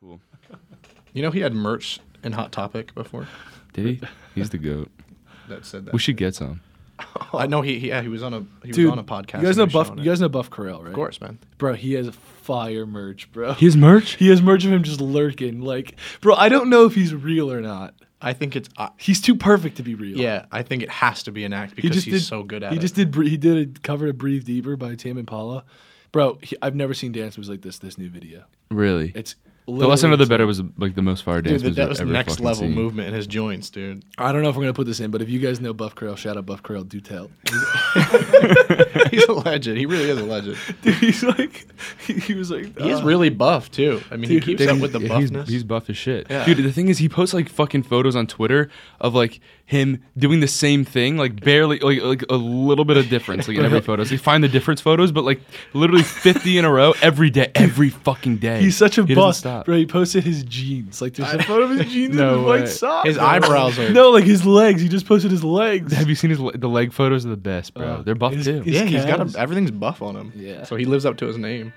Cool. You know, he had merch in Hot Topic before Did he? He's the goat. that said that. We should get some. I know he, he yeah he was on a he Dude, was on a podcast. You guys know and they were Buff. showing You guys know Buff Correll, right? of course, man. bro. He has fire merch, bro. His merch? He has merch of him just lurking, like, bro. I don't know if he's real or not. I think it's uh, He's too perfect to be real. yeah. I think it has to be an act he because just he's did. so good at it. he it. just did. bre- He did a cover of "Breathe Deeper" by Tame Impala. Bro, he, I've never seen dance moves like this. This new video. Really? It's the lesson of the better was like the most fire dance Dude, moves that was ever next level seen. movement in his joints, dude. I don't know if we're gonna put this in, but if you guys know Buff Correll, shout out Buff Correll. Do tell. he's a legend. He really is a legend. Dude, he's like, he, he was like, He's uh, really buff too. I mean, Dude, he keeps up with the Yeah, he's- buffness. He's, buff as shit. Yeah. Dude, the thing is, he posts like fucking photos on Twitter of like him doing the same thing, like barely, like like a little bit of difference, like in every photo. So you find the difference photos, but like literally fifty in a row every day, every fucking day. He's such a He doesn't bust, stop. bro. He posted his jeans. Like there's a photo of his jeans No and his white socks. his bro. eyebrows are. No, like his legs. He just posted his legs. Have you seen his le- the leg photos? Are the best, bro. Uh, They're buff his- too. his- yeah, he's got a, everything's buff on him. Yeah. So he lives up to his name.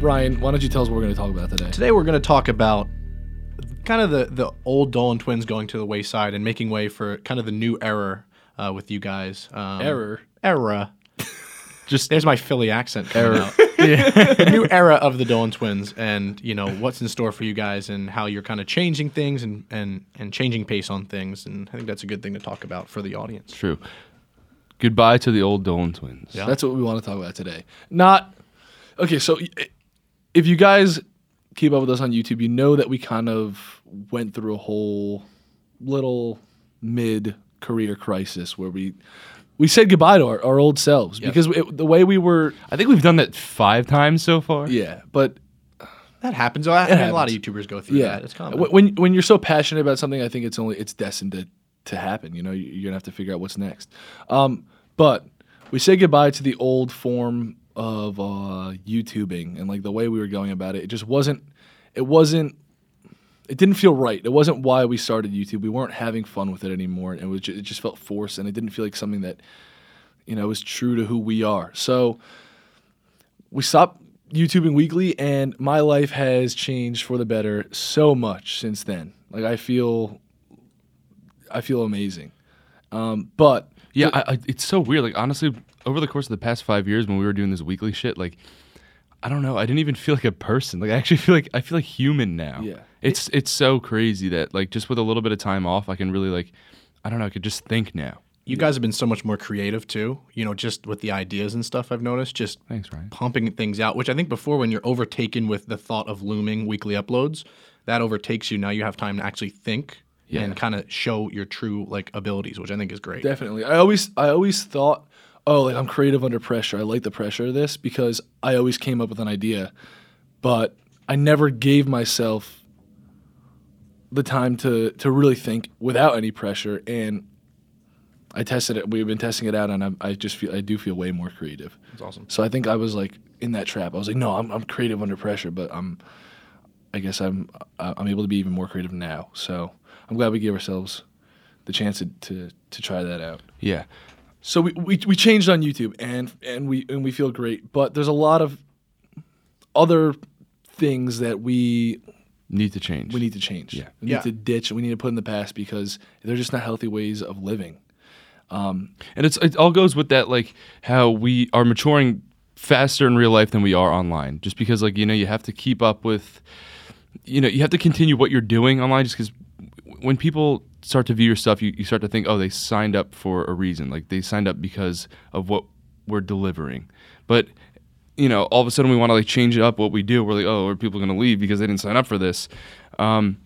Ryan, why don't you tell us what we're going to talk about today? Today we're going to talk about kind of the the old Dolan twins going to the wayside and making way for kind of the new era uh, with you guys. Um, Error. Era. Just There's my Philly accent. Coming out. the new era of the Dolan twins, and you know what's in store for you guys, and how you're kind of changing things and and and changing pace on things, and I think that's a good thing to talk about for the audience. true. Goodbye to the old Dolan twins. Yeah. That's what we want to talk about today. Not okay. So i- if you guys keep up with us on YouTube, you know that we kind of went through a whole little mid career crisis where we we said goodbye to our, our old selves because it, the way we were. I think we've done that five times so far. Yeah, but That happens. I, I mean, a lot of. YouTubers go through yeah, that. It's common. When when you're so passionate about something, I think it's only it's destined to to happen. You know, You- you're gonna have to figure out what's next. Um, but we say goodbye to the old form of uh, YouTubing and like the way we were going about it. It just wasn't. It wasn't. It didn't feel right. It wasn't why we started YouTube. We weren't having fun with it anymore, it was. Ju- it just felt forced, and it didn't feel like something that, you know, was true to who we are. So we stopped YouTubing weekly, and my life has changed for the better so much since then. Like I feel, I feel amazing. Um, but Yeah, I, I, it's so weird. Like honestly, over the course of the past five years, when we were doing this weekly shit, like I don't know, I didn't even feel like a person. Like I actually feel like I feel like human now. Yeah. it's it's so crazy that like just with a little bit of time off, I can really like I don't know, I could just think now. You guys have been so much more creative too. You know, just with the ideas and stuff. I've noticed just Thanks, Ryan. pumping things out. Which I think before, when you're overtaken with the thought of looming weekly uploads, that overtakes you. Now you have time to actually think Yeah. and kind of show your true like abilities, which I think is great. definitely, I always, I always thought, oh, like I'm creative under pressure. I like the pressure of this because I always came up with an idea, but I never gave myself the time to to really think without any pressure. And I tested it. We've been testing it out, and I, I just feel I do feel way more creative. It's awesome. So I think I was like in that trap. I was like, no, I'm, I'm creative under pressure, but I'm, I guess I'm I'm able to be even more creative now. So I'm glad we gave ourselves the chance to to, to try that out. Yeah, So we, we we changed on YouTube and and we and we feel great, but there's a lot of other things that we need to change. we need to change. Yeah. We need Yeah. to ditch. We need to put in the past because they're just not healthy ways of living. Um, and it's it all goes with that like how we are maturing faster in real life than we are online just because like you know you have to keep up with you know you have to continue what you're doing online just because when people start to view your stuff you, you start to think oh they signed up for a reason like they signed up because of what we're delivering but you know all of a sudden we want to like change it up what we do we're like oh are people going to leave because they didn't sign up for this um,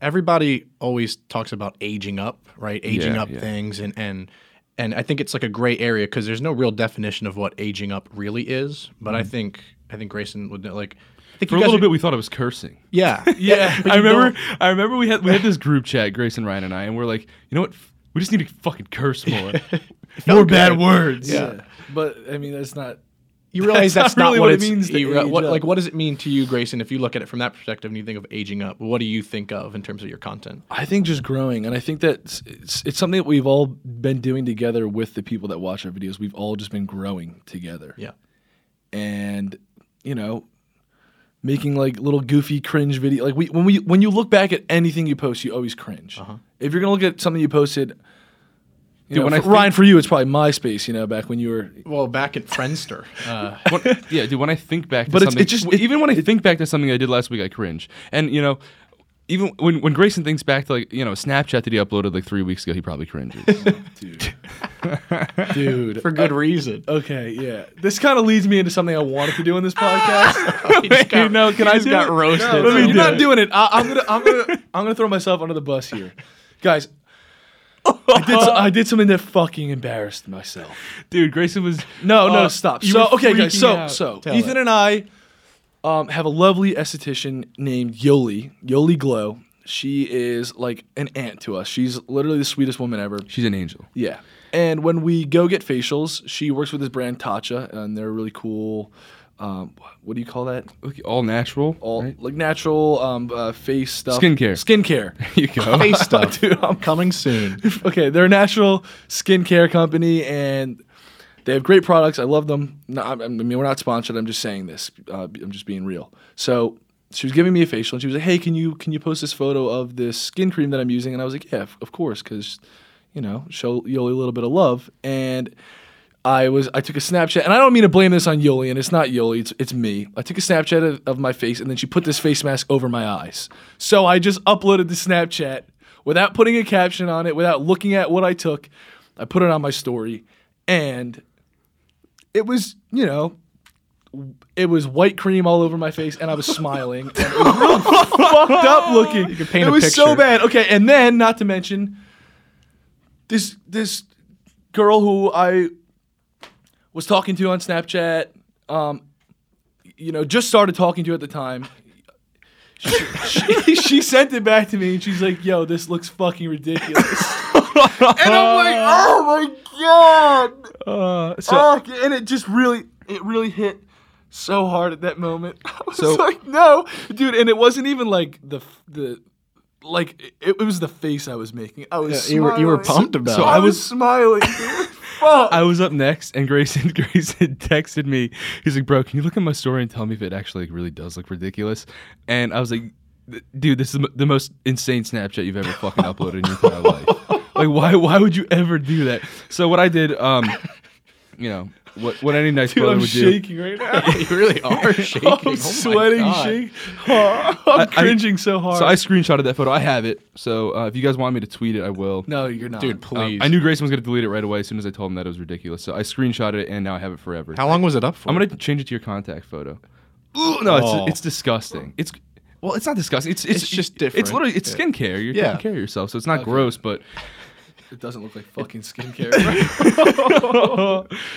everybody always talks about aging up, right? Aging Yeah, up yeah. things and and and I think it's like a gray area because there's no real definition of what aging up really is. But I think I think Grayson would know, like. I think for you a little are- bit we thought it was cursing yeah, Yeah, I remember. don't- I remember we had we had this group chat, Grace and Ryan and I, and we're like, you know what? We just need to fucking curse more. felt good. words. Yeah. But I mean, that's not. You realize That's that's, not not, really what, what it means to you re- age what, up. like what does it mean to you, Grayson? If you look at it from that perspective and you think of aging up, what do you think of in terms of your content? I think just growing, and I think that it's, it's, it's something that we've all been doing together with the people that watch our videos. We've all just been growing together, Yeah. and you know, making like little goofy cringe video. Like we when we when you look back at anything you post, you always cringe. Uh-huh. If you're gonna look at something you posted, you Dude, know, when I for- Ryan, for you, it's probably MySpace. You know, back when you were. Well, back at Friendster, uh, When- yeah, dude. When I think back to But it's- something, it's just- it- even when I think back to something I did last week, I cringe. And you know, even when when Grayson thinks back to like you know a Snapchat that he uploaded like three weeks ago, he probably cringes. Dude. Dude. for good reason. Okay, yeah. This kind of leads me into something I wanted to do in this podcast. He just got- no, can he I just do got it? roasted. No, Let me you're do not it. doing it. I, I'm gonna, I'm gonna, I'm gonna throw myself under the bus here, guys. I did, so, I did something that fucking embarrassed myself. dude, Grayson was No, no, Uh, stop. you So, were okay, guys. freaking So, out. so Tell Ethan it. and I um, have a lovely esthetician named Yoli, Yoli Glow. She is like an aunt to us. She's literally the sweetest woman ever. she's an angel. Yeah. And when we go get facials, she works with this brand Tatcha, and they're really cool. Um, what do you call that? All natural. All right? like natural um, uh, face stuff. Skincare. Skincare. There you go. Face stuff. Dude, I'm coming soon. okay, they're a natural skincare company, and they have great products. I love them. No, I mean, we're not sponsored. I'm just saying this. Uh, I'm just being real. So she was giving me a facial, and she was like, "Hey, can you can you post this photo of this skin cream that I'm using?" And I was like, "Yeah, of- of course, because you know, show Yoli a little bit of love." And I was I took a Snapchat, and I don't mean to blame this on Yoli, and it's not Yoli, it's it's me. I took a Snapchat of, of my face, and then she put this face mask over my eyes. So I just uploaded the Snapchat without putting a caption on it, without looking at what I took. I put it on my story, and it was you know. It was white cream all over my face, and I was smiling. And it was real fucked up looking. You could paint it a was so bad. Okay, and then not to mention this this girl who I was talking to on Snapchat, um, you know, just started talking to at the time. She, she, she sent it back to me and she's like, "Yo, this looks fucking ridiculous." and I'm like, "Oh my god!" Uh, so oh, and it just really, it really hit so hard at that moment. I was So- like, "No, dude!" And it wasn't even like the the. Like it, it was the face I was making. I was Yeah, you were- you were pumped about so it. I was smiling. dude. Fuck. I was up next, and Grayson Grayson texted me. He's like, "Bro, can you look at my story and tell me if it actually like, really does look ridiculous?" And I was like, "Dude, this is the the most insane Snapchat you've ever fucking uploaded in your entire life. Like, why why would you ever do that?" So what I did, um, you know, what what any nice Dude, brother I'm would do. shaking right now. you really are shaking. Oh I'm sweating, God. shaking. Oh, I'm I- cringing so hard. So I screenshotted that photo. I have it. So uh, if you guys want me to tweet it, I will. no, you're not, Dude, Um, please. I knew Grayson was gonna delete it right away as soon as I told him that it was ridiculous. So I screenshotted it, and now I have it forever. How long was it up for? I'm gonna change it to your contact photo. Ooh, no, Oh. it's it's disgusting. It's well, it's not disgusting. It's it's, It's just different. It's literally it's Yeah. skincare. You're Yeah. taking care of yourself, so it's not Okay. gross. But It doesn't look like fucking skincare.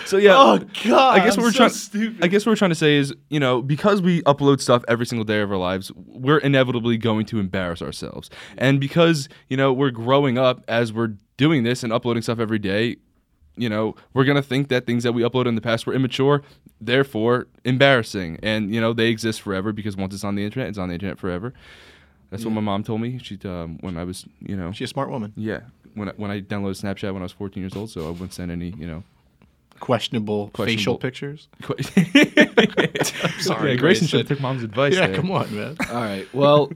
so yeah. oh god! I guess I'm what we're so trying. Stupid. I guess what we're trying to say is, you know, because we upload stuff every single day of our lives, we're inevitably going to embarrass ourselves. And because you know we're growing up as we're doing this and uploading stuff every day, you know, we're gonna think that things that we uploaded in the past were immature, therefore embarrassing. And you know, they exist forever because once it's on the internet, it's on the internet forever. That's what my mom told me. She um, when I was, you know, She's a smart woman. yeah, when I, when I downloaded Snapchat when I was 14 years old, so I wouldn't send any, you know. Questionable, facial Questionable. pictures. Qu- Sorry, yeah, Grayson Grayson. should have took mom's advice. Yeah, there. come on, man. All right. Well,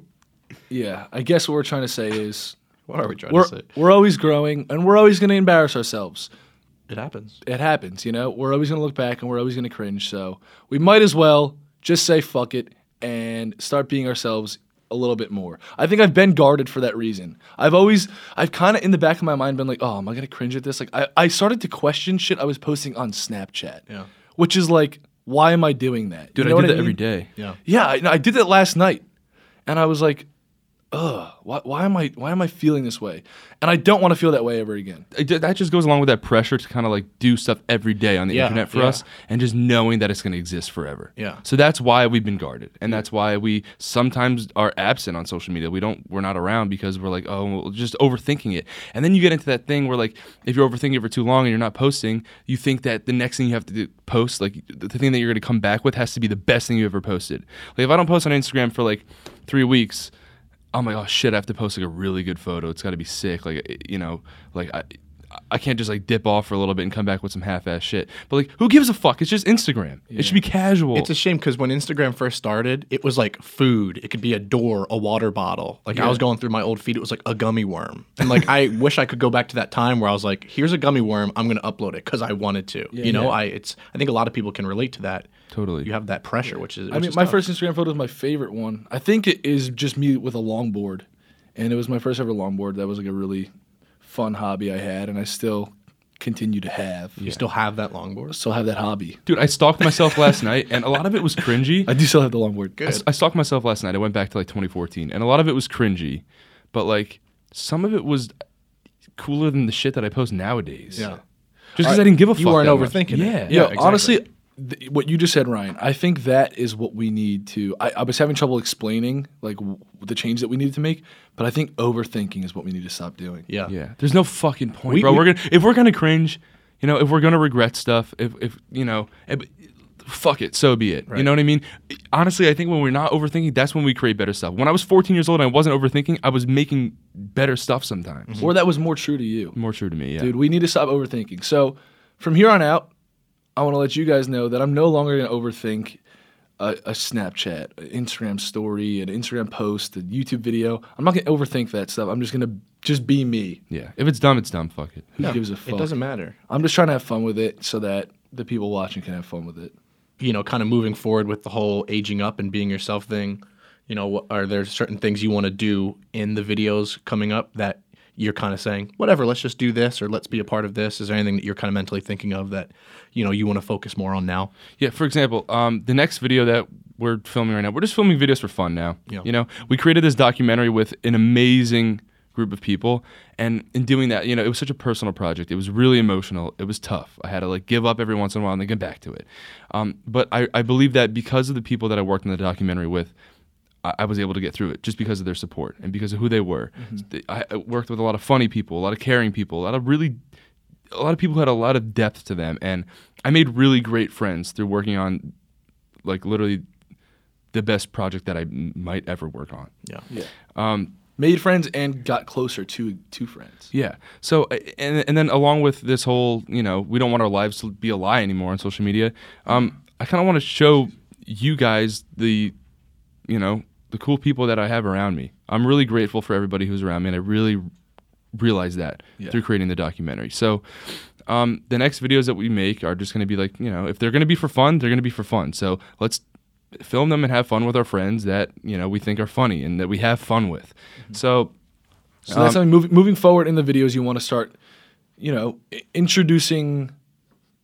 yeah. I guess what we're trying to say is What are we trying we're to say? we're always growing and we're always going to embarrass ourselves. It happens. It happens, you know. We're always going to look back and we're always going to cringe. So we might as well just say fuck it and start being ourselves a little bit more. I think I've been guarded for that reason. I've always, I've kind of in the back of my mind been like, oh, am I to cringe at this? Like, I, I started to question shit I was posting on Snapchat. Yeah. Which is like, why am I doing that? Dude, You know I do that mean? every day. Yeah. Yeah, I, I did that last night, and I was like, ugh, why, why am I why am I feeling this way? And I don't want to feel that way ever again. it, that just goes along with that pressure to kind of like do stuff every day on the Yeah, internet for yeah. us and just knowing that it's going to exist forever. Yeah. So that's why we've been guarded. And that's why we sometimes are absent on social media. We don't we're not around because we're like, "Oh, well, just overthinking it." And then you get into that thing where like if you're overthinking it for too long and you're not posting, you think that the next thing you have to do, post, like the thing that you're going to come back with has to be the best thing you ever posted. Like if I don't post on Instagram for like 3 weeks, I'm like, oh shit, I have to post like a really good photo. It's got to be sick. Like, you know, like I, I can't just like dip off for a little bit and come back with some half-ass shit. But like, who gives a fuck? It's just Instagram. It should be casual. It's a shame because when Instagram first started, it was like food. It could be a door, a water bottle. Like I was going through my old feed, it was like a gummy worm. And like I wish I could go back to that time where I was like, here's a gummy worm, I'm gonna upload it because I wanted to. you know, I it's I think a lot of people can relate to that. Totally. You have that pressure, which is I mean, is my tough. first Instagram photo is my favorite one. I think it is just me with a longboard, and it was my first ever longboard. That was like a really fun hobby I had, and I still continue to have. You still have that longboard. Still have that hobby. Dude, I stalked myself last night, and a lot of it was cringy. I do still have the longboard. Good. I stalked myself last night. I went back to like 2014, and a lot of it was cringy, but like some of it was cooler than the shit that I post nowadays. Yeah. Just because I didn't give a fuck. You weren't that much. overthinking it. Yeah. Yeah, Yeah, exactly. honestly, th- what you just said, Ryan, I think that is what we need to. I, I was having trouble explaining like w- the change that we needed to make, but I think overthinking is what we need to stop doing. Yeah. Yeah, there's no fucking point, We- bro. we- We, are gonna if we're gonna cringe, you know, if we're gonna regret stuff, if if you know, eh, but- fuck it, so be it. You Right. know what I mean? Honestly, I think when we're not overthinking, that's when we create better stuff. When I was 14 years old and I wasn't overthinking, I was making better stuff sometimes. Or that was more true to you. More true to me, yeah. Dude, we need to stop overthinking. So from here on out, I want to let you guys know that I'm no longer going to overthink a, a Snapchat, an Instagram story, an Instagram post, a YouTube video. I'm not going to overthink that stuff. I'm just going to just be me. yeah. If it's dumb, it's dumb. Fuck it. Who No, gives a fuck? It doesn't matter. I'm just trying to have fun with it so that the people watching can have fun with it. you know, kind of moving forward with the whole aging up and being yourself thing, you know, are there certain things you want to do in the videos coming up that you're kind of saying, whatever, let's just do this or let's be a part of this? Is there anything that you're kind of mentally thinking of that, you know, you want to focus more on now? Yeah, for example, um, the next video that we're filming right now, we're just filming videos for fun now. Yeah. You know, we created this documentary with an amazing group of people, and in doing that, you know, it was such a personal project. It was really emotional. It was tough. I had to like give up every once in a while and then get back to it. Um, but I, I believe that because of the people that I worked in the documentary with, I, I was able to get through it just because of their support and because of who they were. They- I, I worked with a lot of funny people, a lot of caring people, a lot of really a lot of people who had a lot of depth to them and i made really great friends through working on like literally the best project that i m- might ever work on Yeah. Yeah. um, Made friends and got closer to to friends. yeah so and, and then along with this whole you know we don't want our lives to be a lie anymore on social media um, i kind of want to show you guys the you know the cool people that i have around me i'm really grateful for everybody who's around me and i really realize that Yeah. through creating the documentary so um, the next videos that we make are just going to be like you know if they're going to be for fun they're going to be for fun so let's film them and have fun with our friends that you know we think are funny and that we have fun with so So that's Um, something moving moving forward in the videos you want to start, you know, introducing.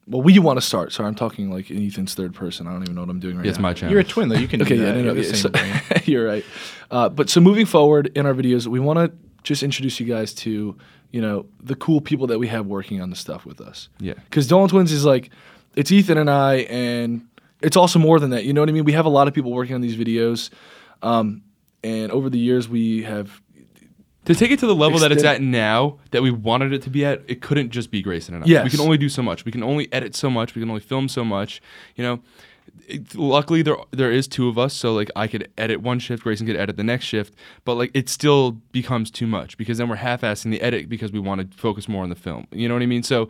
Well, we want to start. Sorry, I'm talking like Ethan's third person. I don't even know what I'm doing right yeah, it's now. my channel You're a twin, though. You can Okay, do yeah, no, no, so-. you're right. Uh, but so moving forward in our videos, we want to just introduce you guys to, you know, the cool people that we have working on the stuff with us. yeah Because Dolan Twins is like, it's Ethan and I, and it's also more than that. You know what I mean? We have a lot of people working on these videos, um, and over the years we have. To take it to the level that it's at now, that we wanted it to be at, it couldn't just be Grayson and I. Yes. We can only do so much. We can only edit so much. We can only film so much. You know, it, luckily there there is two of us, so like I could edit one shift, Grayson could edit the next shift, but like it still becomes too much because then we're half-assing the edit because we want to focus more on the film. You know what I mean? So.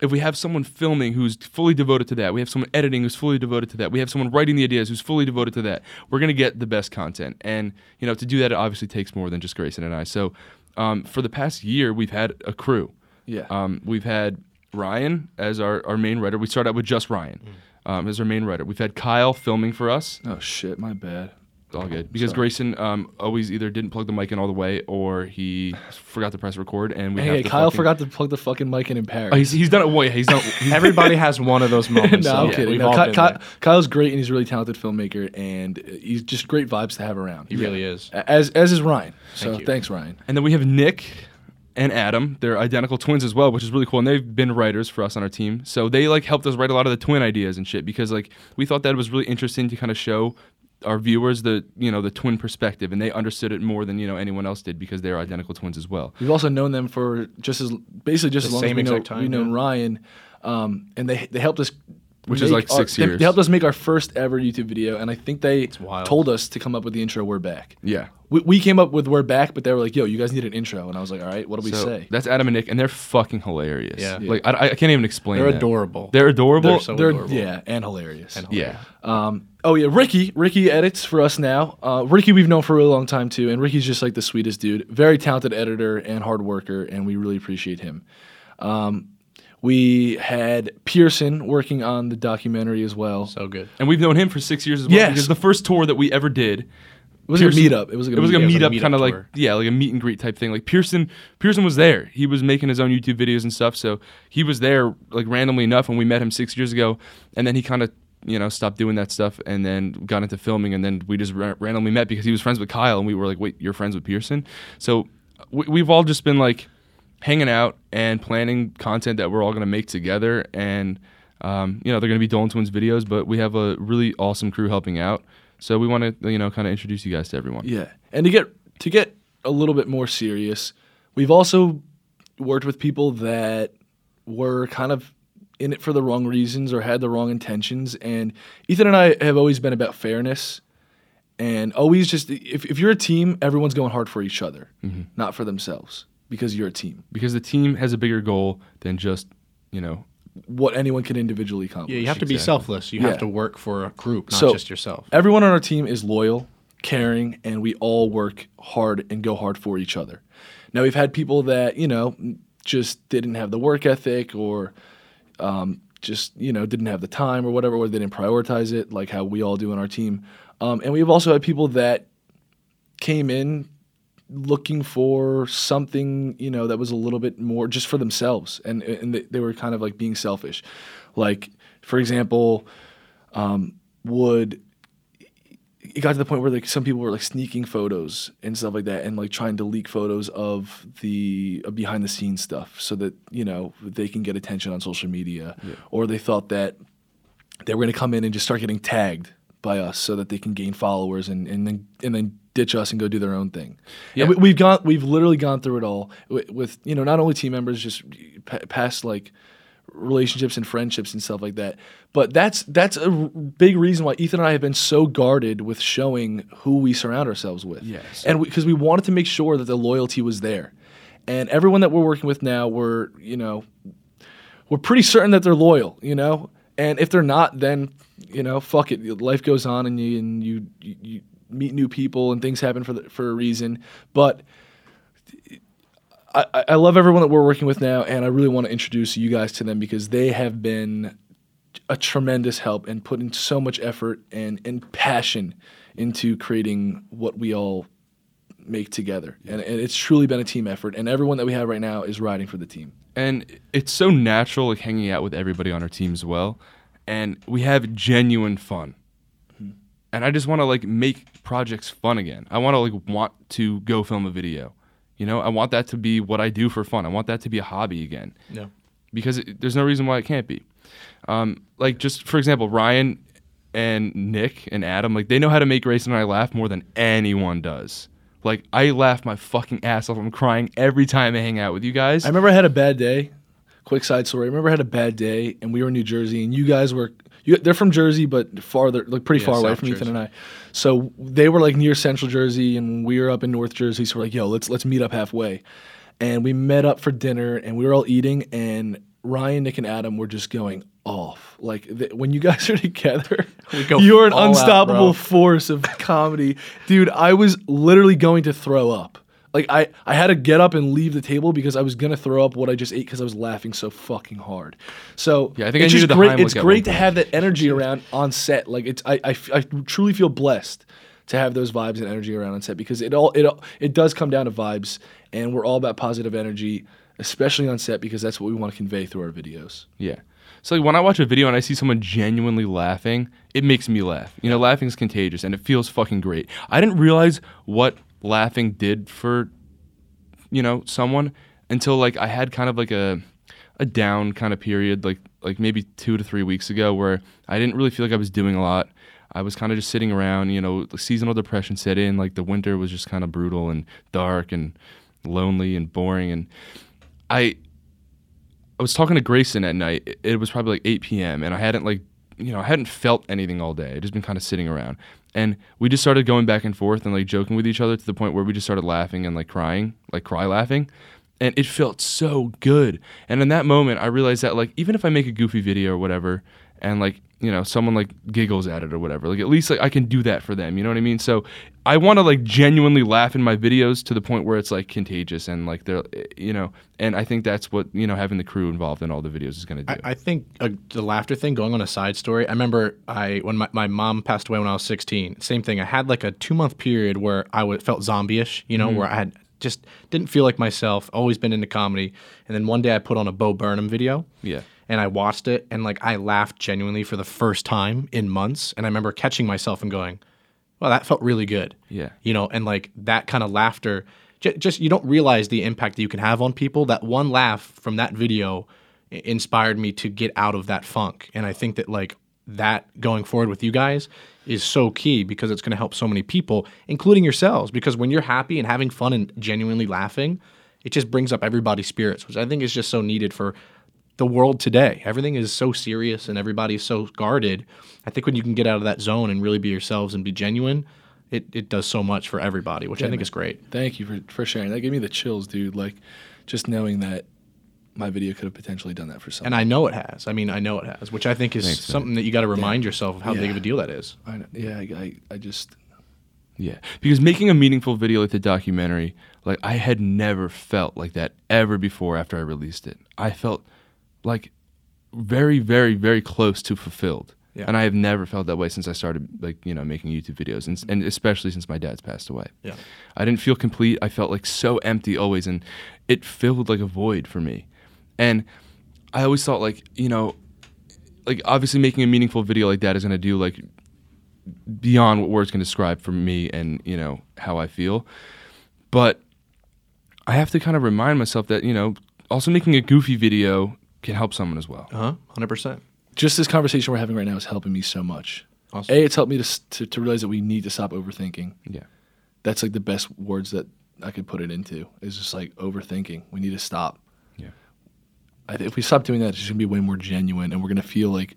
If we have someone filming who's fully devoted to that, we have someone editing who's fully devoted to that, we have someone writing the ideas who's fully devoted to that, we're gonna get the best content. And you know, to do that, it obviously takes more than just Grayson and I. So um, for the past year, we've had a crew. Yeah. Um, we've had Ryan as our, our main writer. We started out with just Ryan um, as our main writer. We've had Kyle filming for us. oh shit! My bad. all good because Sorry. Grayson um, always either didn't plug the mic in all the way or he forgot to press record, and we Hey, have to Kyle fucking- forgot to plug the fucking mic in in Paris. Oh, he's, he's done it. Well, yeah, he's done. He's, Everybody has one of those moments. no, so I'm kidding. We've No, all Ky- Ky- Kyle's great and he's a really talented filmmaker and he's just great vibes to have around. He really is. As as is Ryan. So you. thanks, Ryan. And then we have Nick and Adam. They're identical twins as well, which is really cool. And they've been writers for us on our team. So they like helped us write a lot of the twin ideas and shit because like we thought that was really interesting to kind of show our viewers the you know the twin perspective and they understood it more than you know anyone else did because they're identical twins as well. We've also known them for just as basically just The as long as same we know exact time, we know yeah. Ryan, um, and they they helped us. Which is like six our, they- years. They helped us make our first ever YouTube video, and I think they told us to come up with the intro. We're back. Yeah. We, we came up with "We're back," but they were like, "Yo, you guys need an intro," and I was like, "All right, what do we So say?" that's Adam and Nick, and they're fucking hilarious. Yeah. Like I, I can't even explain. They're that. adorable. They're adorable. They're so They're adorable. yeah, and hilarious. And yeah. Um, oh yeah, Ricky. Ricky edits for us now. Uh, Ricky, we've known for a really long time too, and Ricky's just like the sweetest dude. Very talented editor and hard worker, and we really appreciate him. Um, we had Pearson working on the documentary as well. So good. And we've known him for six years as well. Yes. Because the first tour that we ever did, it was Pearson- a meetup. It was it was like a it was meetup, like a meetup kind of like yeah, like a meet and greet type thing. Like Pearson, Pearson was there. He was making his own YouTube videos and stuff. So he was there like randomly enough when we met him six years ago, and then he kind of you know stopped doing that stuff and then got into filming, and then we just ra- randomly met because he was friends with Kyle, and we were like, wait, you're friends with Pearson? So we, we've all just been like hanging out and planning content that we're all gonna make together, and um, you know they're gonna be Dolan Twins videos, but we have a really awesome crew helping out. So we want to, you know, kind of introduce you guys to everyone. Yeah, and to get to get a little bit more serious, we've also worked with people that were kind of in it for the wrong reasons or had the wrong intentions. And Ethan and I have always been about fairness and always just if, if you're a team, everyone's going hard for each other, not for themselves because you're a team. because the team has a bigger goal than just you know What anyone can individually accomplish. Yeah, you have to be Exactly. selfless. You Yeah. have to work for a group, not So- just yourself. Everyone on our team is loyal, caring, and we all work hard and go hard for each other. Now we've had people that you know just didn't have the work ethic or um, just you know didn't have the time or whatever, or they didn't prioritize it like how we all do in our team. Um, and we've also had people that came in looking for something you know that was a little bit more just for themselves. And and they, they were kind of like being selfish. Like for example um, would it got to the point where like some people were like sneaking photos and stuff like that and like trying to leak photos of the uh, behind the scenes stuff so that you know they can get attention on social media. Or they thought that they were going to come in and just start getting tagged by us so that they can gain followers and, and then and then ditch us and go do their own thing. Yeah. And we, we've gone we've literally gone through it all with, with you know not only team members just pa- past like relationships and friendships and stuff like that. But that's that's a r- big reason why Ethan and I have been so guarded with showing who we surround ourselves with. Yes. And because we, wanted to make sure that the loyalty was there. And everyone that we're working with now, we're, you know, we're pretty certain that they're loyal, you know? And if they're not, then, you know, fuck it. Life goes on and you and you you, you meet new people and things happen for the, for a reason. But I, I- love everyone that we're working with now, and I really want to introduce you guys to them because they have been a tremendous help and putting so much effort and, and passion into creating what we all make together. And, and it's truly been a team effort, and everyone that we have right now is riding for the team. and it's so natural like hanging out with everybody on our team as well and we have genuine fun and i just want to like make projects fun again i want to like want to go film a video you know i want that to be what i do for fun i want that to be a hobby again Yeah. because it, there's no reason why it can't be. Um, like just for example, Ryan and Nick and Adam, like they know how to make Grayson and I laugh more than anyone does. Like I laugh my fucking ass off. I'm crying every time I hang out with you guys. I remember I had a bad day. Quick side story. I remember I had a bad day, and we were in New Jersey, and you guys were. You, they're from Jersey, but farther, like pretty Yeah, far away South from Ethan and I. So they were like near Central Jersey, and we were up in North Jersey. So we're like, "Yo, let's let's meet up halfway," and we met up for dinner, and we were all eating, and Ryan, Nick, and Adam were just going off. Like th- when you guys are together, you're an all out, unstoppable force of comedy, dude. I was literally going to throw up. Like I, I had to get up and leave the table because I was gonna throw up what I just ate because I was laughing so fucking hard. So Yeah, I think I it's just great. It's great to have that energy around on set. Like it's I, I, I truly feel blessed to have those vibes and energy around on set because it all it all- it does come down to vibes, and we're all about positive energy, especially on set because that's what we want to convey through our videos. Yeah. So like when I watch a video and I see someone genuinely laughing, it makes me laugh. You know, laughing is contagious and it feels fucking great. I didn't realize what laughing did for you know, someone until like I had kind of like a a down kind of period like like maybe 2 to 3 weeks ago where I didn't really feel like I was doing a lot. I was kind of just sitting around, you know, seasonal depression set in, like the winter was just kind of brutal and dark and lonely and boring and I I was talking to Grayson at night. It- It was probably like 8 p.m. and I hadn't like, you know, I hadn't felt anything all day. I'd just been kind of sitting around, and we just started going back and forth and like joking with each other to the point where we just started laughing and like crying, like cry laughing, and it felt so good. And in that moment, I realized that like even if I make a goofy video or whatever, and like you know someone like giggles at it or whatever, like at least like I can do that for them. You know what I mean? So I want to like genuinely laugh in my videos to the point where it's like contagious and like they're you know, and I think that's what you know having the crew involved in all the videos is going to do. I, I think uh, the laughter thing, going on a side story, I remember I when my, my mom passed away when I was 16, same thing. I had like a two month period where I w- felt zombie ish, you know, where I had just didn't feel like myself, always been into comedy. And then one day I put on a Bo Burnham video. Yeah. And I watched it and like I laughed genuinely for the first time in months. And I remember catching myself and going, well, that felt really good. Yeah. You know, and like that kind of laughter, j- just you don't realize the impact that you can have on people. That one laugh from that video inspired me to get out of that funk. And I think that like that going forward with you guys is so key because it's going to help so many people, including yourselves. Because when you're happy and having fun and genuinely laughing, it just brings up everybody's spirits, which I think is just so needed for the world today. Everything is so serious and everybody's so guarded. I think when you can get out of that zone and really be yourselves and be genuine, it, it does so much for everybody, which I think is great. Thank you for, for sharing. That gave me the chills, dude. Like, just knowing that my video could have potentially done that for someone. And I know it has. I mean, I know it has, which I think is Thanks, man. something that you got to remind yourself of how big of a deal that is. I know, yeah, I, I, I just Yeah, because making a meaningful video like the documentary, like I had never felt like that ever before after I released it. I felt like very, very, very close to fulfilled. Yeah. And I have never felt that way since I started, like you know, making YouTube videos, and, and especially since my dad's passed away. Yeah. I didn't feel complete. I felt like so empty always, and it filled like a void for me. And I always thought, like you know, like obviously making a meaningful video like that is gonna do like beyond what words can describe for me and you know how I feel. But I have to kind of remind myself that you know also making a goofy video can help someone as well. Uh huh. Hundred percent. just this conversation we're having right now is helping me so much. Awesome. A, it's helped me to, to to realize that we need to stop overthinking. Yeah. That's like the best words that I could put it into. Is just like overthinking. We need to stop. Yeah. I if we stop doing that, it's just gonna be way more genuine, and we're gonna feel like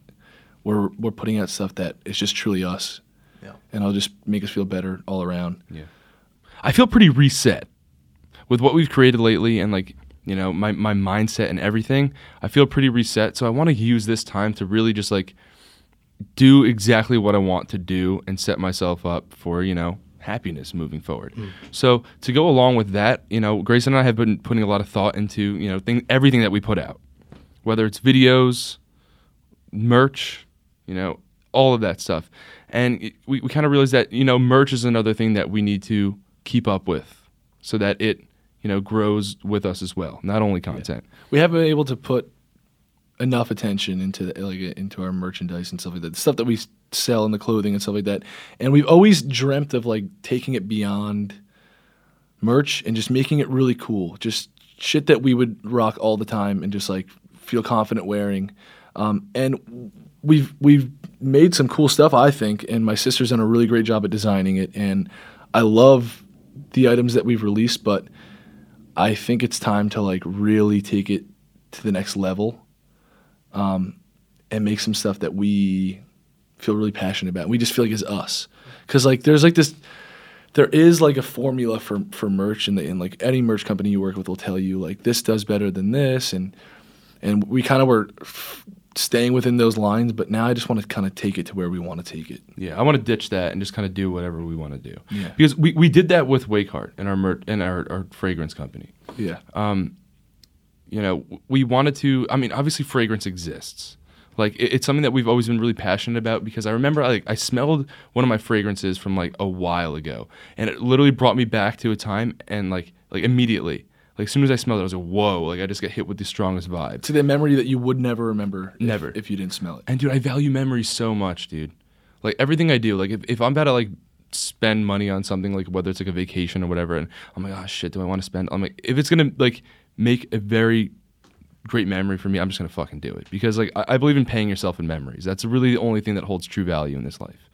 we're we're putting out stuff that is just truly us, Yeah. and it'll just make us feel better all around. Yeah. I feel pretty reset with what we've created lately and like, you know, my, my mindset and everything. I feel pretty reset. So I want to use this time to really just like do exactly what I want to do and set myself up for, you know, happiness moving forward. Hmm. So to go along with that, you know, Grace and I have been putting a lot of thought into, you know, thing, everything that we put out, whether it's videos, merch, you know, all of that stuff. And it, we, we kind of realized that, you know, merch is another thing that we need to keep up with so that it, you know, grows with us as well, not only content. We haven't been able to put enough attention into the, like into our merchandise and stuff like that, the stuff that we sell in the clothing and stuff like that. And we've always dreamt of like taking it beyond merch and just making it really cool, just shit that we would rock all the time and just like feel confident wearing. Um, and we've we've made some cool stuff, I think, and my sister's done a really great job at designing it. And I love the items that we've released, but I think it's time to like really take it to the next level, um, and make some stuff that we feel really passionate about. We just feel like is us, because like there's like this, there is like a formula for for merch, and like any merch company you work with will tell you like this does better than this, and and we kind of were f- staying within those lines, but now I just want to kind of take it to where we want to take it. Yeah, I want to ditch that and just kind of do whatever we want to do. Yeah. Because we, we did that with Wakeheart and our mer- and our, our fragrance company. Yeah. Um, you know, we wanted to. I mean, obviously, fragrance exists. Like it, it's something that we've always been really passionate about because I remember like I smelled one of my fragrances from like a while ago, and it literally brought me back to a time and like like immediately. Like as soon as I smelled it, I was like, "Whoa!" Like I just got hit with the strongest vibes. To the memory that you would never remember. Never. If, you didn't smell it. And dude, I value memories so much, dude. Like everything I do, like if, if I'm about to like spend money on something, like whether it's like a vacation or whatever, and I'm like, oh shit, do I want to spend? I'm like, if it's gonna like make a very great memory for me, I'm just gonna fucking do it because like I, I believe in paying yourself in memories. That's really the only thing that holds true value in this life.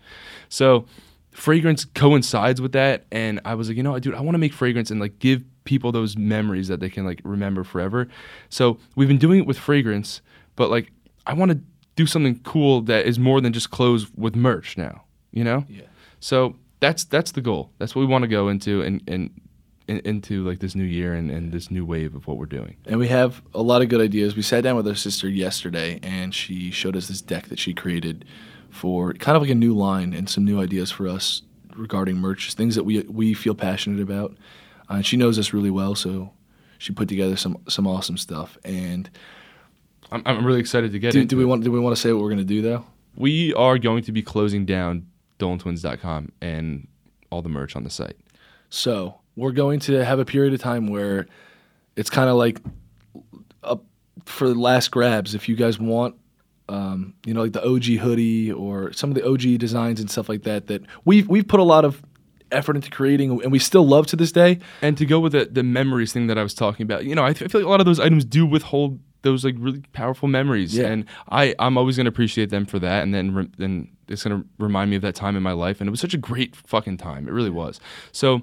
So fragrance coincides with that, and I was like, you know, what, dude, I want to make fragrance and like give people those memories that they can like remember forever. So we've been doing it with fragrance, but like I want to do something cool that is more than just clothes with merch now. You know? Yeah. So that's that's the goal. That's what we want to go into and and into like this new year and, and this new wave of what we're doing. And we have a lot of good ideas. We sat down with our sister yesterday, and she showed us this deck that she created for kind of like a new line and some new ideas for us regarding merch, things that we we feel passionate about. Uh, and she knows us really well, so she put together some some awesome stuff. And I'm, I'm really excited to get do, into do we it. want do we want to say what we're gonna do though? We are going to be closing down dolantwins.com and all the merch on the site. So we're going to have a period of time where it's kind of like up for the last grabs. If you guys want, um, you know, like the OG hoodie or some of the OG designs and stuff like that, that we've we've put a lot of effort into creating, and we still love to this day. And to go with the, the memories thing that I was talking about, you know, I feel like a lot of those items do withhold those like really powerful memories, Yeah. and I I'm always gonna appreciate them for that, and then re- then it's gonna remind me of that time in my life, and it was such a great fucking time, it really was. So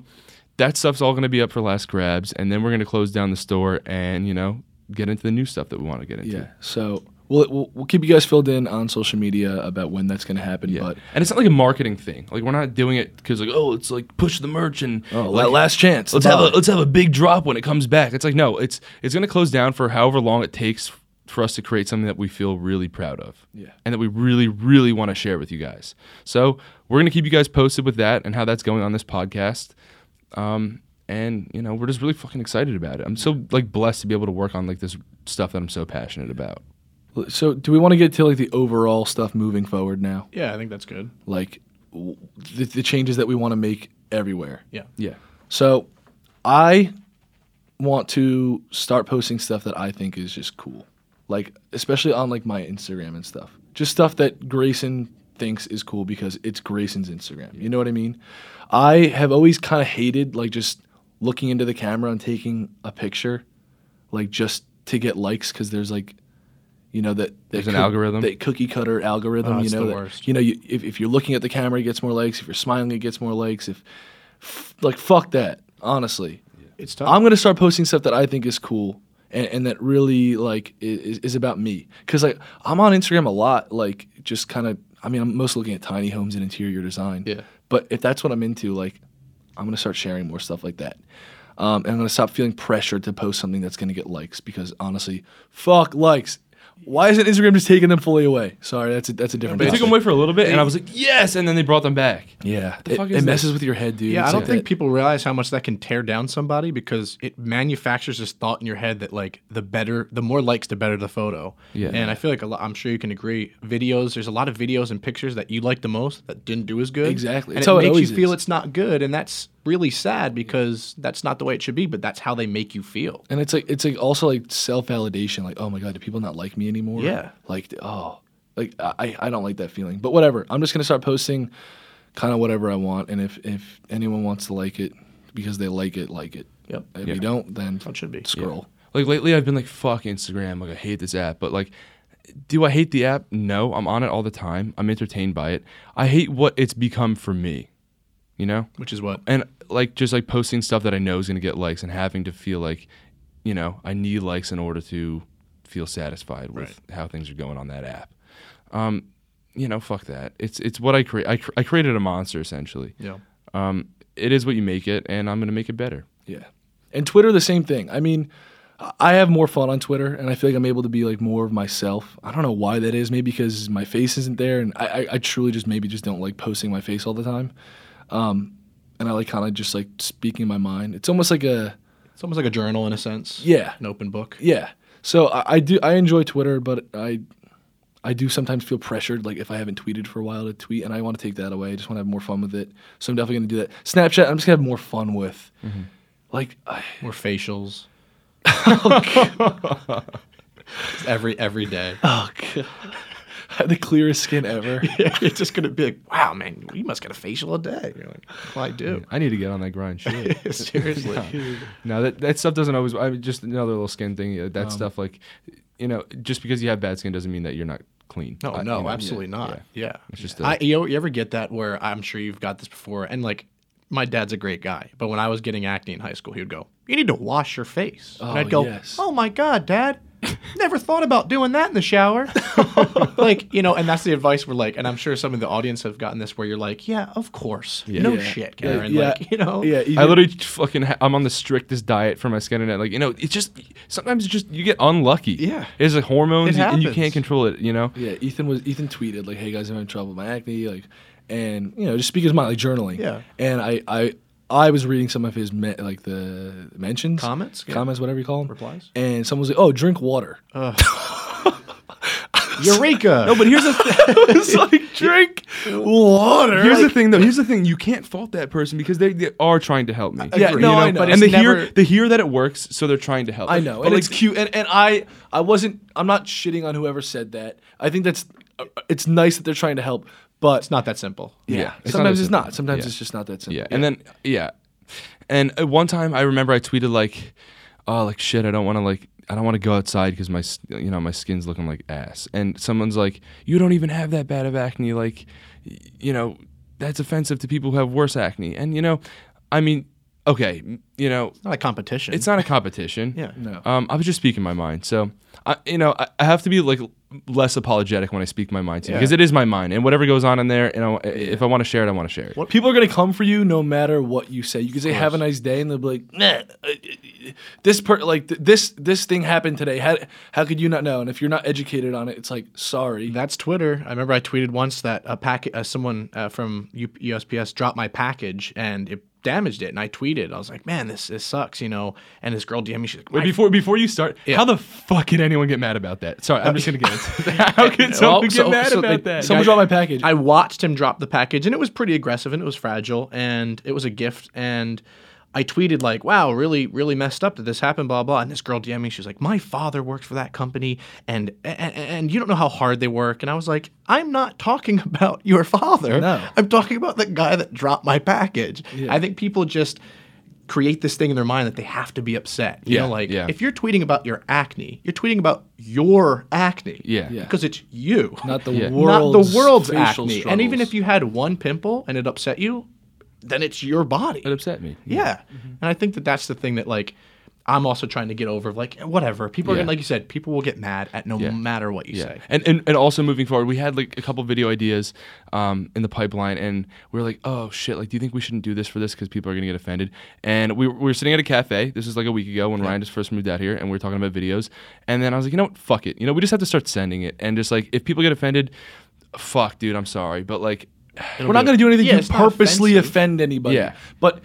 that stuff's all gonna be up for last grabs, and then we're gonna close down the store and you know get into the new stuff that we want to get into. Yeah. So we'll, we'll we'll keep you guys filled in on social media about when that's going to happen. Yeah. But and it's not like a marketing thing. Like we're not doing it because like oh it's like push the merch and oh, like, last chance. let's have a let's have a big drop when it comes back. It's like no, it's it's gonna close down for however long it takes for us to create something that we feel really proud of. Yeah. And that we really, really want to share with you guys. So we're gonna keep you guys posted with that and how that's going on this podcast. Um and you know, we're just really fucking excited about it. I'm so like blessed to be able to work on like this stuff that I'm so passionate about. So do we want to get to like the overall stuff moving forward now? Yeah, I think that's good. Like w- the, the changes that we want to make everywhere. Yeah. Yeah. So I want to start posting stuff that I think is just cool. Like especially on like my Instagram and stuff. Just stuff that Grayson thinks is cool because it's Grayson's Instagram. You know what I mean? I have always kind of hated like just looking into the camera and taking a picture like just to get likes cuz there's like you know that, that There's an algorithm? that cookie cutter algorithm Oh, you know the that- you know you, if, if you're looking at the camera it gets more likes. If you're smiling it gets more likes. If f- like fuck that honestly. It's tough. i'm gonna start posting stuff that i think is cool and, and that really like is, is about me. Because like i'm on instagram a lot like just kind of i mean i'm mostly looking at tiny homes and interior design. Yeah. but if that's what i'm into like i'm gonna start sharing more stuff like that. Um, and i'm gonna stop feeling pressured to post something that's gonna get likes because honestly fuck likes why isn't Instagram just taking them fully away? Sorry, that's a, that's a different. They took them away for a little bit and I was like, yes, and then they brought them back. Yeah, The it, fuck it is messes this? with your head, dude. Yeah, I don't like think that- people realize how much that can tear down somebody because it manufactures this thought in your head that like the better, the more likes, the better the photo. Yeah. And I feel like a lot. I'm sure you can agree. Videos, there's a lot of videos and pictures that you like the most that didn't do as good. Exactly. And It's it how it makes you feel is. it's not good, and that's really sad because that's not the way it should be. But that's how they make you feel. And it's like it's like also like self validation. Like, oh my god, do people not like me anymore? Yeah. Like, oh, like I I don't like that feeling. But whatever. I'm just gonna start posting, kind of whatever I want. And if if anyone wants to like it because they like it, like it. Yep. If Yeah. you don't, then How it should be. scroll. Like lately, I've been like, fuck Instagram. Like I hate this app. But like, do I hate the app? No, I'm on it all the time. I'm entertained by it. I hate what it's become for me. You know, Which is what. and like just like posting stuff that I know is gonna get likes and having to feel like, you know, I need likes in order to feel satisfied with how things are going on that app. Um, you know, fuck that. It's it's what I create. I, cr- I created a monster essentially. Yeah. Um, it is what you make it, and I'm gonna make it better. Yeah. And Twitter, the same thing. I mean, I have more fun on Twitter, and I feel like I'm able to be like more of myself. I don't know why that is. Maybe because my face isn't there, and I, I, I truly just maybe just don't like posting my face all the time. Um, and I like kind of just like speaking my mind. It's almost like a It's almost like a journal in a sense. yeah, An open book. yeah. So I, I do I enjoy Twitter, but I I do sometimes feel pressured, like if I haven't tweeted for a while to tweet, and I want to take that away. I just want to have more fun with it. So I'm definitely gonna do that. Snapchat, I'm just gonna have more fun with. Like, I, More facials. every every day. oh god, I have the clearest skin ever. You're just gonna be like, wow, man, you must get a facial a day. You're like, well, I do. I need to get on that grind. Shit. Seriously. no, that that stuff doesn't always. I mean, just another little skin thing. uh, Um, That stuff, like, you know, just because you have bad skin doesn't mean that you're not clean. No, I- no, you know, absolutely yeah, not. yeah. Yeah. It's just I, a- you, you ever get that where I'm sure you've got this before, and like my dad's a great guy, but when I was getting acne in high school, he would go, "You need to wash your face," and Oh, I'd go, yes. "Oh my god, Dad." Never thought about doing that in the shower. like, you know, and that's the advice we're like, and I'm sure some of the audience have gotten this where you're like, yeah, of course. No Yeah. shit, Karen. yeah, Like, you know. yeah. I literally fucking ha- I'm on the strictest diet for my skin and like you know it's just sometimes it's just you get unlucky. Yeah. it's like hormones It and you can't control it. You know. Yeah, Ethan was Ethan tweeted like, "Hey guys, I'm having trouble with my acne," like, and you know, just speak his mind, like journaling. Yeah. And I I I was reading some of his me- like the mentions, Comments? Yeah. comments, whatever you call them, Replies? and someone was like, "Oh, drink water." Eureka! No, but here's the thing. it's like drink water. Here's the thing, though. Here's the thing. You can't fault that person because they, they are trying to help me. Yeah, Agree. no, You know, I know. but and they hear they hear that it works, so they're trying to help. I know, But and like, it's cute. And, and I I wasn't. I'm not shitting on whoever said that. I think that's. uh, It's nice that they're trying to help, but It's not that simple. yeah, Yeah, it's sometimes that it's simple. not. Sometimes Yeah. it's just not that simple. Yeah, and then yeah, and at one time I remember I tweeted like, "Oh, like shit, I don't want to like, I don't want to go outside because my, you know, my skin's looking like ass." And someone's like, "You don't even have that bad of acne, like, you know, that's offensive to people who have worse acne." And you know, I mean, okay, you know, It's not a competition. it's not a competition. Yeah. No. Um, I was just speaking my mind. So, I, you know, I, I have to be like less apologetic when I speak my mind to you Yeah. because it is my mind, and whatever goes on in there, you know, if I want to share it, I want to share it. People are gonna come for you no matter what you say. You can say "Have a nice day," and they'll be like, "Nah, uh, uh, this per like th- this this thing happened today. How how could you not know?" And if you're not educated on it, it's like, sorry. That's Twitter. I remember I tweeted once that a pack, uh, someone uh, from USPS dropped my package and it damaged it, and I tweeted. I was like, "Man, this this sucks," you know. And this girl DM'd me. She's like, Wait, before before you start, Yeah. how the fuck can anyone get mad about that? Sorry, I'm just gonna get into that. How can someone so- get mad so about they- that? Someone dropped my package. I watched him drop the package, and it was pretty aggressive, and it was fragile, and it was a gift. And I tweeted like, "Wow, really, really messed up that this happened." Blah blah. And this girl DM'd me. She's like, "My father worked for that company, and and, and you don't know how hard they work." And I was like, "I'm not talking about your father. No. I'm talking about the guy that dropped my package." Yeah. I think people just create this thing in their mind that they have to be upset. You Yeah, know, like yeah. if you're tweeting about your acne, you're tweeting about your acne. Yeah. Yeah. Because it's you not the Yeah. world's not the world's facial acne. And even if you had one pimple and it upset you, then it's your body. It upset me. yeah. And I think that that's the thing that like I'm also trying to get over. Like whatever people are Yeah. gonna, like you said, people will get mad at no Yeah. matter what you Yeah. say. And, and and also moving forward, we had like a couple video ideas um, in the pipeline, and we were like, oh shit, like, do you think we shouldn't do this for this because people are gonna get offended? And we, were- we were sitting at a cafe. This is like a week ago when Ryan just first moved out here, and we were talking about videos. And then I was like, you know what, fuck it. You know, we just have to start sending it, and just like if people get offended, fuck, dude, I'm sorry, but like. We're not going to do anything Yeah, to purposely offend anybody. Yeah. But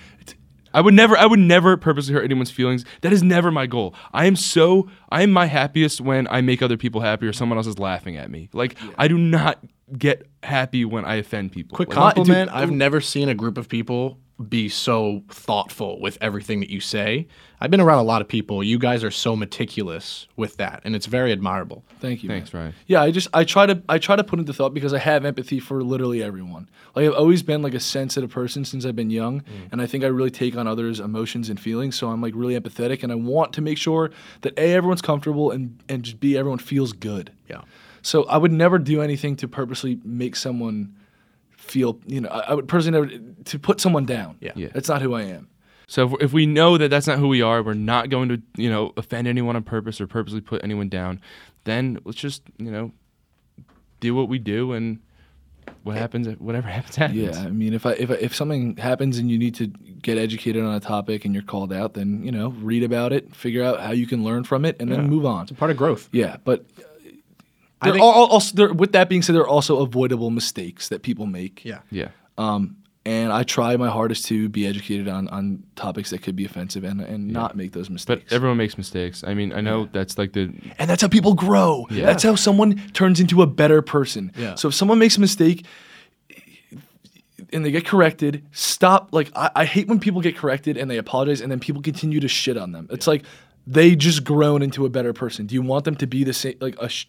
I would never I would never purposely hurt anyone's feelings. That is never my goal. I am so I am my happiest when I make other people happy or someone else is laughing at me. Like I do not get happy when I offend people. Quick Like, compliment. I've never seen a group of people be so thoughtful with everything that you say. I've been around a lot of people. You guys are so meticulous with that, and it's very admirable. Thank you. Thanks, man. Ryan. Yeah, I just I try to I try to put into thought because I have empathy for literally everyone. Like I've always been like a sensitive person since I've been young, mm. and I think I really take on others' emotions and feelings. So I'm like really empathetic, and I want to make sure that a everyone's comfortable and and just b everyone feels good. Yeah. So I would never do anything to purposely make someone feel. You know, I, I would personally never to put someone down. Yeah. Yeah. that's not who I am. So if, if we know that that's not who we are, we're not going to you know offend anyone on purpose or purposely put anyone down. Then let's just you know do what we do and what happens whatever happens happens. Yeah, I mean, if I, if I, if something happens and you need to get educated on a topic and you're called out, then you know, read about it, figure out how you can learn from it, and then move on. It's a part of growth. Yeah, but I think- are also there, with that being said, there are also avoidable mistakes that people make. Yeah. Yeah. Um, and I try my hardest to be educated on on topics that could be offensive and and not make those mistakes. But everyone makes mistakes. I mean, I know that's like the and that's how people grow. Yeah. That's how someone turns into a better person. Yeah. So if someone makes a mistake and they get corrected, stop. Like I, I hate when people get corrected and they apologize and then people continue to shit on them. It's like they just grown into a better person. Do you want them to be the same, like a, sh-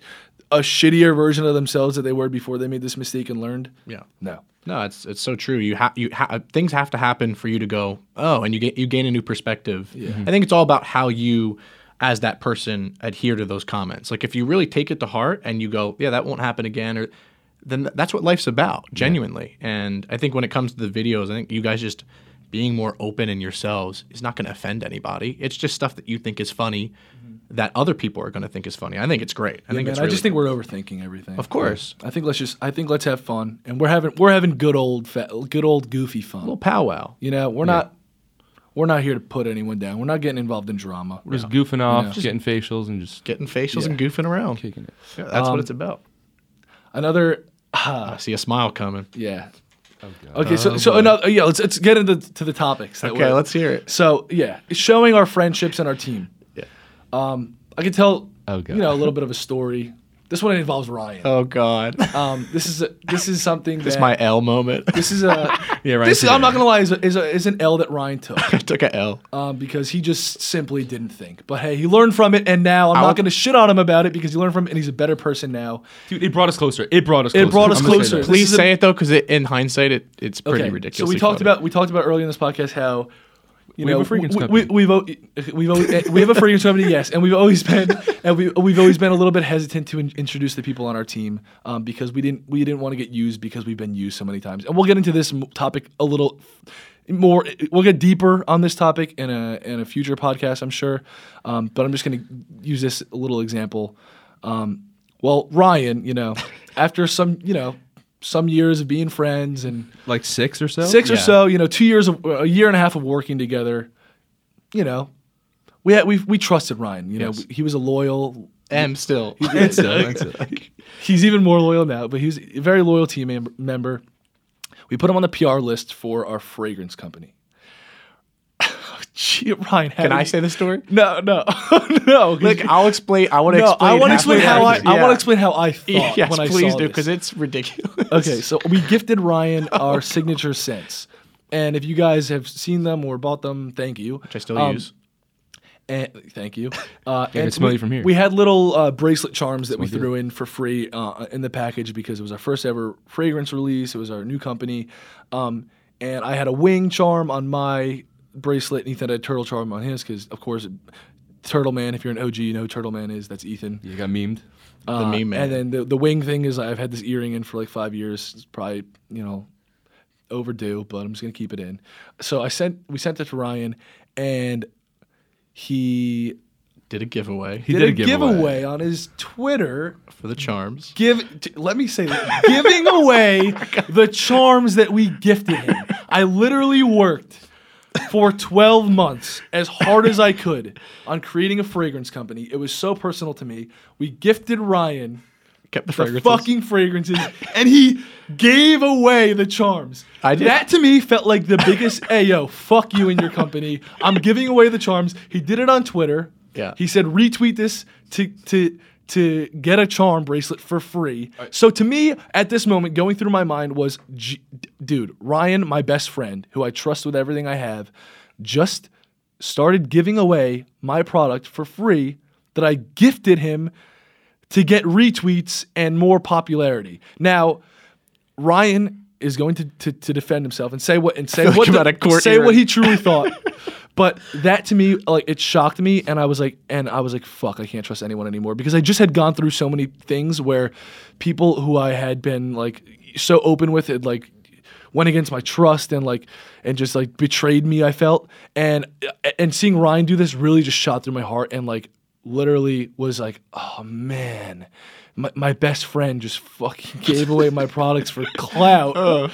a shittier version of themselves that they were before they made this mistake and learned? Yeah. No. No, it's it's so true. You have you ha- things have to happen for you to go oh, and you get you gain a new perspective. Mm-hmm. I think it's all about how you, as that person, adhere to those comments. Like if you really take it to heart and you go, yeah, that won't happen again, or then th- that's what life's about, genuinely. And I think when it comes to the videos, I think you guys just being more open in yourselves is not going to offend anybody. It's just stuff that you think is funny. That other people are going to think is funny. I think it's great. I think Man, it's I really just think we're overthinking everything. Of course. I think let's just. I think let's have fun, and we're having we're having good old fa- good old goofy fun. a little powwow. You know, we're not we're not here to put anyone down. We're not getting involved in drama. we're just goofing off, Yeah. just getting facials and just Getting facials and goofing around. kicking it. Yeah, that's Um, what it's about. Another I see a smile coming. yeah. Oh, Okay, so so another yeah, let's let's get into to the topics. that Okay, we're- let's hear it. So yeah, showing our friendships and our team. Yeah. Um, I can tell Oh, God. you know a little bit of a story. This one involves Ryan. Oh God, Um, this is a, this is something this that my L moment. this is a Yeah, Ryan This took I'm not gonna lie is, a, is, a, is an L that Ryan took. I took a L. um, because he just simply didn't think. But hey, he learned from it, and now I'm I'll- not going to shit on him about it because he learned from it, and he's a better person now. Dude, it brought us closer. It brought us. Closer. It brought us I'm say closer. Please a- say it though, because in hindsight, it, it's pretty Okay, ridiculous. So we talked about we talked about earlier in this podcast how. You We know, have a fragrance we, company. we, we've we've always, we have a fragrance company, yes, and we've always been and we we've always been a little bit hesitant to in, introduce the people on our team um, because we didn't we didn't want to get used because we've been used so many times, and we'll get into this topic a little more. We'll get deeper on this topic in a in a future podcast, I'm sure, um, but I'm just going to use this little example. Um, well, Ryan, you know, after some you know some years of being friends and like six or so. six or so, you know, two years, of, a year and a half of working together, you know, we had, we we trusted Ryan. You know, Yes. he was a loyal. M still. And still, and still. He's even more loyal now, but he was a very loyal team member. We put him on the PR list for our fragrance company. Ryan, Can I you- say the story? no, no, no? Like I'll explain. I want to no, explain. I want to explain how I, through. I want to explain how I thought Yes, when I please saw do, because it's ridiculous. Okay, so we gifted Ryan our signature scents. And if you guys have seen them or bought them, thank you. Which I still Um, use. And thank you. Uh, can and smell we, from here. We had little uh, bracelet charms that we threw in for free uh, in the package because it was our first ever fragrance release. It was our new company, um, and I had a wing charm on my bracelet, and Ethan had a turtle charm on his because, of course, Turtle Man. If you're an OG, you know who Turtle Man is. That's Ethan. You got memed. Uh, meme man. And then the, the wing thing is I've had this earring in for like five years. It's probably you know overdue, but I'm just gonna keep it in. So I sent we sent it to Ryan, and he Did a giveaway did, did a, a giveaway. giveaway. on his Twitter. for the charms. Give t- let me say that giving away the charms that we gifted him. I literally worked for 12 months as hard as I could on creating a fragrance company. It was so personal to me. We gifted Ryan Kept the the fragrances. fucking fragrances, and he gave away the charms. I did. That to me felt like the biggest. hey yo, fuck you and your company. I'm giving away the charms. He did it on Twitter. Yeah. He said retweet this to to to get a charm bracelet for free. So to me, at this moment, going through my mind was, dude, Ryan, my best friend, who I trust with everything I have, just started giving away my product for free that I gifted him to get retweets and more popularity. Now, Ryan is going to, to, to defend himself and say what and say what the- say what he truly thought. but that to me, like it shocked me, and I was like, and I was like, fuck, I can't trust anyone anymore. Because I just had gone through so many things where people who I had been like so open with it, like went against my trust and like and just like betrayed me i felt. And and seeing ryan do this really just shot through my heart and like literally was like oh man my, my best friend just fucking gave away my products for clout All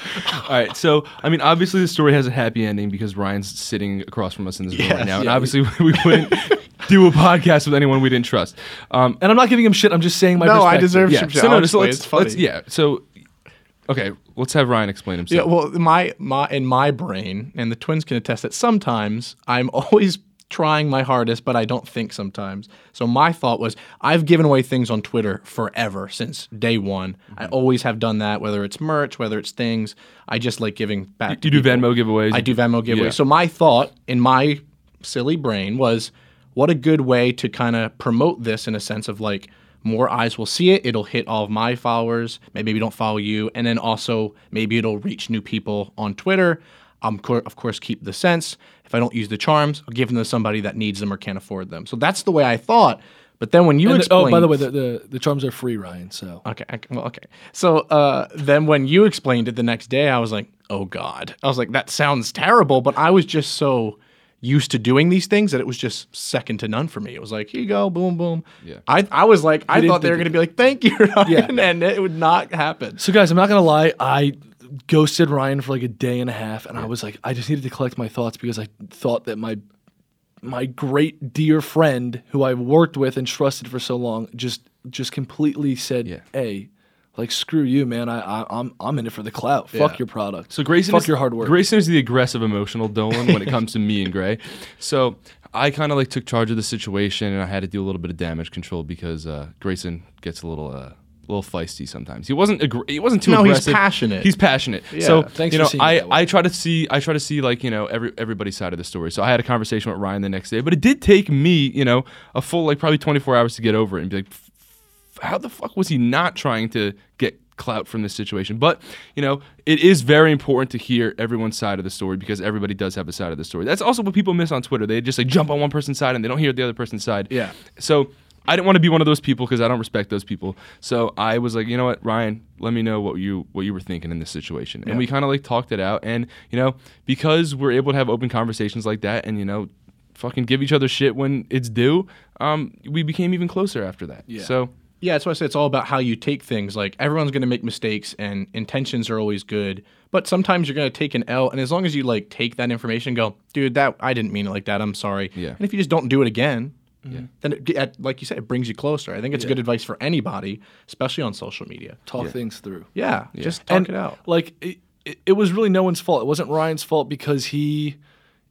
right, so I mean, obviously the story has a happy ending because Ryan's sitting across from us in this room right now, and yeah. obviously we wouldn't do a podcast with anyone we didn't trust. Um, and i'm not giving him shit i'm just saying my No, I perspective. deserve yeah, some shit. so no, so let's, it's funny. let's yeah, so Okay, let's have Ryan explain himself. Yeah, well, my my in my brain, and the twins can attest that sometimes I'm always trying my hardest, but I don't think sometimes. So my thought was, I've given away things on Twitter forever since day one. I Mm-hmm. always have done that, whether it's merch, whether it's things. I just like giving back. to you do. Venmo giveaways. I do Venmo giveaways. Yeah. So my thought in my silly brain was, what a good way to kind of promote this in a sense of like more eyes will see it. It'll hit all of my followers. Maybe we don't follow you, and then also maybe it'll reach new people on Twitter. Um, of course, keep the sense. If I don't use the charms, I'll give them to somebody that needs them or can't afford them. So that's the way I thought. But then when you And the- explained, oh, by the way, the, the the charms are free, Ryan. So Okay. Well, okay. So uh, then when you explained it the next day, I was like, oh God. I was like, that sounds terrible. But I was just so used to doing these things that it was just second to none for me. It was like, here you go, boom, boom. Yeah. I, I was like, I didn't thought they were going to be like, thank you, Ryan. Yeah. And it would not happen. So guys, I'm not gonna lie, I ghosted Ryan for like a day and a half, and I was like, I just needed to collect my thoughts because I thought that my my great dear friend who I worked with and trusted for so long just just completely said, Yeah. "Hey, like screw you, man. I, I I'm I'm in it for the clout. Fuck Yeah. your product. So Grayson fuck is, your hard work. Grayson is the aggressive, emotional Dolan when it comes to me and Gray. So I kind of like took charge of the situation, and I had to do a little bit of damage control because uh, Grayson gets a little. Uh, a little feisty sometimes. He wasn't. Aggr- he wasn't too No, he's passionate. He's passionate. so Thanks you know, I. I try to see. I try to see like you know every everybody's side of the story. So I had a conversation with Ryan the next day, but it did take me you know a full like probably 24 hours to get over it and be like, "F- f- how the fuck was he not trying to get clout from this situation? But you know, it is very important to hear everyone's side of the story because everybody does have a side of the story. That's also what people miss on Twitter. They just like jump on one person's side and they don't hear the other person's side. Yeah. So I didn't want to be one of those people because I don't respect those people. So I was like, you know what, Ryan, let me know what you what you were thinking in this situation. And we kind of like talked it out. And you know, because we're able to have open conversations like that, and you know, fucking give each other shit when it's due, um, we became even closer after that. Yeah. So Yeah, that's why I say it's all about how you take things. Like everyone's going to make mistakes, and intentions are always good. But sometimes you're going to take an L, and as long as you like take that information, go, dude, that I didn't mean it like that. I'm sorry. Yeah. And if you just don't do it again, Mm-hmm. then it, get- like you said, it brings you closer. I think it's good advice for anybody, especially on social media. Talk things through. Yeah, just talk and it out. Like it, it, it was really no one's fault. It wasn't Ryan's fault because he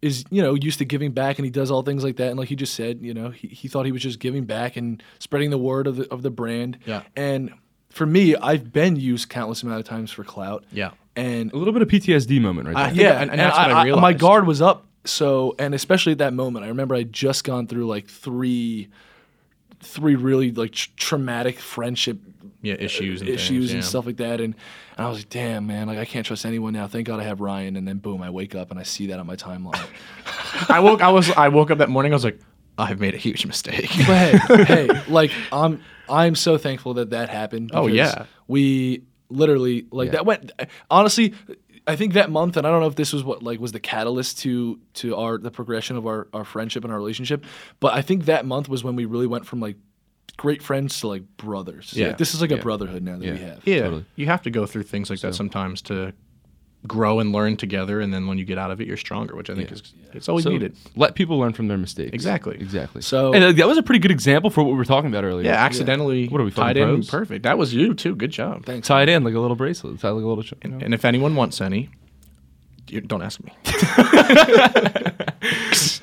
is, you know, used to giving back and he does all things like that. And like he just said, you know, he, he thought he was just giving back and spreading the word of the of the brand. Yeah. And for me, I've been used countless amount of times for clout. Yeah. And a little bit of PTSD moment right there. think- yeah, and- and, and that's what I I, I, my guard was up. So, and especially at that moment, I remember I'd just gone through like three, three really like tr- traumatic friendship Yeah, issues and issues things, and yeah. stuff like that. And, and I was like, damn, man, like I can't trust anyone now. Thank God I have Ryan. And then boom, I wake up and I see that on my timeline. I woke. I was. I woke up that morning. I was like, I've made a huge mistake. but hey, hey, like I'm, I'm so thankful that that happened. Oh, yeah. we literally like Yeah. that went. Honestly, I think that month, and I don't know if this was what like was the catalyst to to our the progression of our our friendship and our relationship, but I think that month was when we really went from like great friends to like brothers. Yeah. Like, this is like a brotherhood now that we have. Yeah, Totally. you have to go through things like that sometimes to grow and learn together, and then when you get out of it, you're stronger, which I think Yeah. is it's always So needed. let people learn from their mistakes. Exactly. Exactly. So- and uh, that was a pretty good example for what we were talking about earlier. Yeah, accidentally What are we, fucking tied in pros? perfect. That was you too. Good job. Thanks. Tied in like a little bracelet. Tied like a little. ch- You know? And if anyone wants any, you, don't ask me.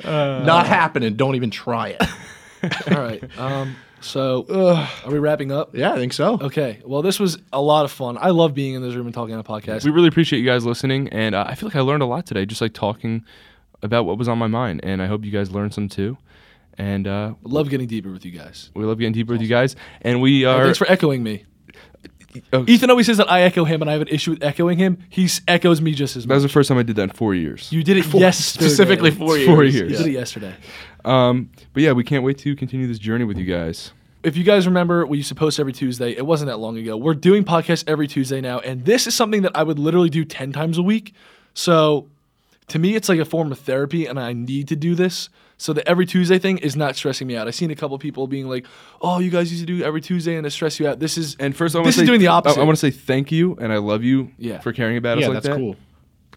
Not happening. Don't even try it. All right. Um. So are we wrapping up? Yeah, I think so. Okay. Well, this was a lot of fun. I love being in this room and talking on a podcast. we really appreciate you guys listening, and uh, I feel like I learned a lot today, just like talking about what was on my mind, and I hope you guys learned some too. And uh, love getting deeper with you guys. we love getting deeper with you guys, and we are. thanks for echoing me. Oh, Ethan always says that I echo him, and I have an issue with echoing him. He echoes me just as much. that was the first time I did that in four years. You did it four, yesterday. Specifically four years. Four You years. did it yesterday. Um, but yeah, we can't wait to continue this journey with you guys. If you guys remember, we used to post every Tuesday. It wasn't that long ago. We're doing podcasts every Tuesday now, and this is something that I would literally do 10 times a week. So to me, it's like a form of therapy, and I need to do this. So the every Tuesday thing is not stressing me out. I've seen a couple people being like, "Oh, you guys used to do every Tuesday, and it stress you out." This is And first, I want this to is say doing the opposite. I, want to say thank you, and I love you Yeah. for caring about Yeah, us like that's that. cool.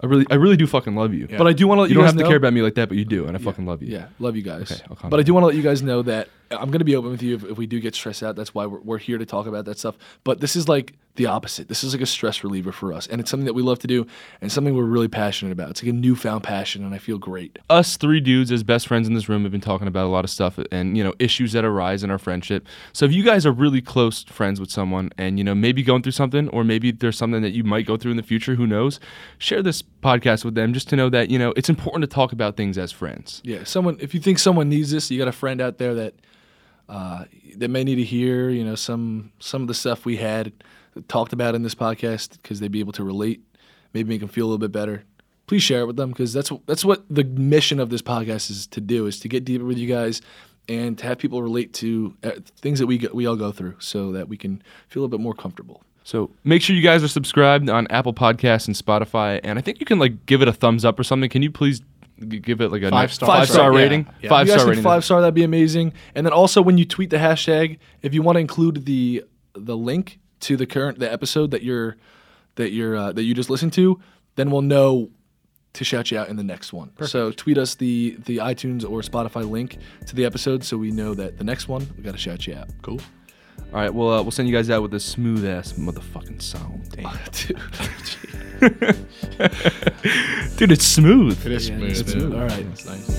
I really, I really do fucking love you. but I do want to let You you, don't guys have to care about me like that, but you do, and I fucking love you. Yeah, love you guys. Okay, I'll calm but I do want to let you guys know that I'm going to be open with you if, if we do get stressed out. That's why we're, we're here to talk about that stuff. But this is like the opposite. This is like a stress reliever for us, and it's something that we love to do, and something we're really passionate about. It's like a newfound passion, and I feel great. us three dudes as best friends in this room have been talking about a lot of stuff and you know issues that arise in our friendship so if you guys are really close friends with someone and you know maybe going through something or maybe there's something that you might go through in the future who knows share this podcast with them just to know that you know it's important to talk about things as friends Yeah, someone. If you think someone needs this, you got a friend out there that uh, that may need to hear, you know, some some of the stuff we had talked about in this podcast because they'd be able to relate, maybe make them feel a little bit better. Please share it with them because that's that's what the mission of this podcast is to do is to get deeper with you guys and to have people relate to uh, things that we go, we all go through so that we can feel a bit more comfortable. so make sure you guys are subscribed on apple podcasts and spotify and i think you can like give it a thumbs up or something can you please give it like a Five ni- stars, five star right? Yeah, rating yeah. five you guys star rating five star that'd be amazing and then also when you tweet the hashtag if you want to include the the link to the current the episode that you're that you're uh, that you just listened to then we'll know to shout you out in the next one so tweet us the the itunes or spotify link to the episode so we know that the next one we got to shout you out Cool. all right well uh, we'll send you guys out with a smooth ass motherfucking sound Dude. dude it's smooth It is Yeah, smooth. it's smooth. All right. It's nice.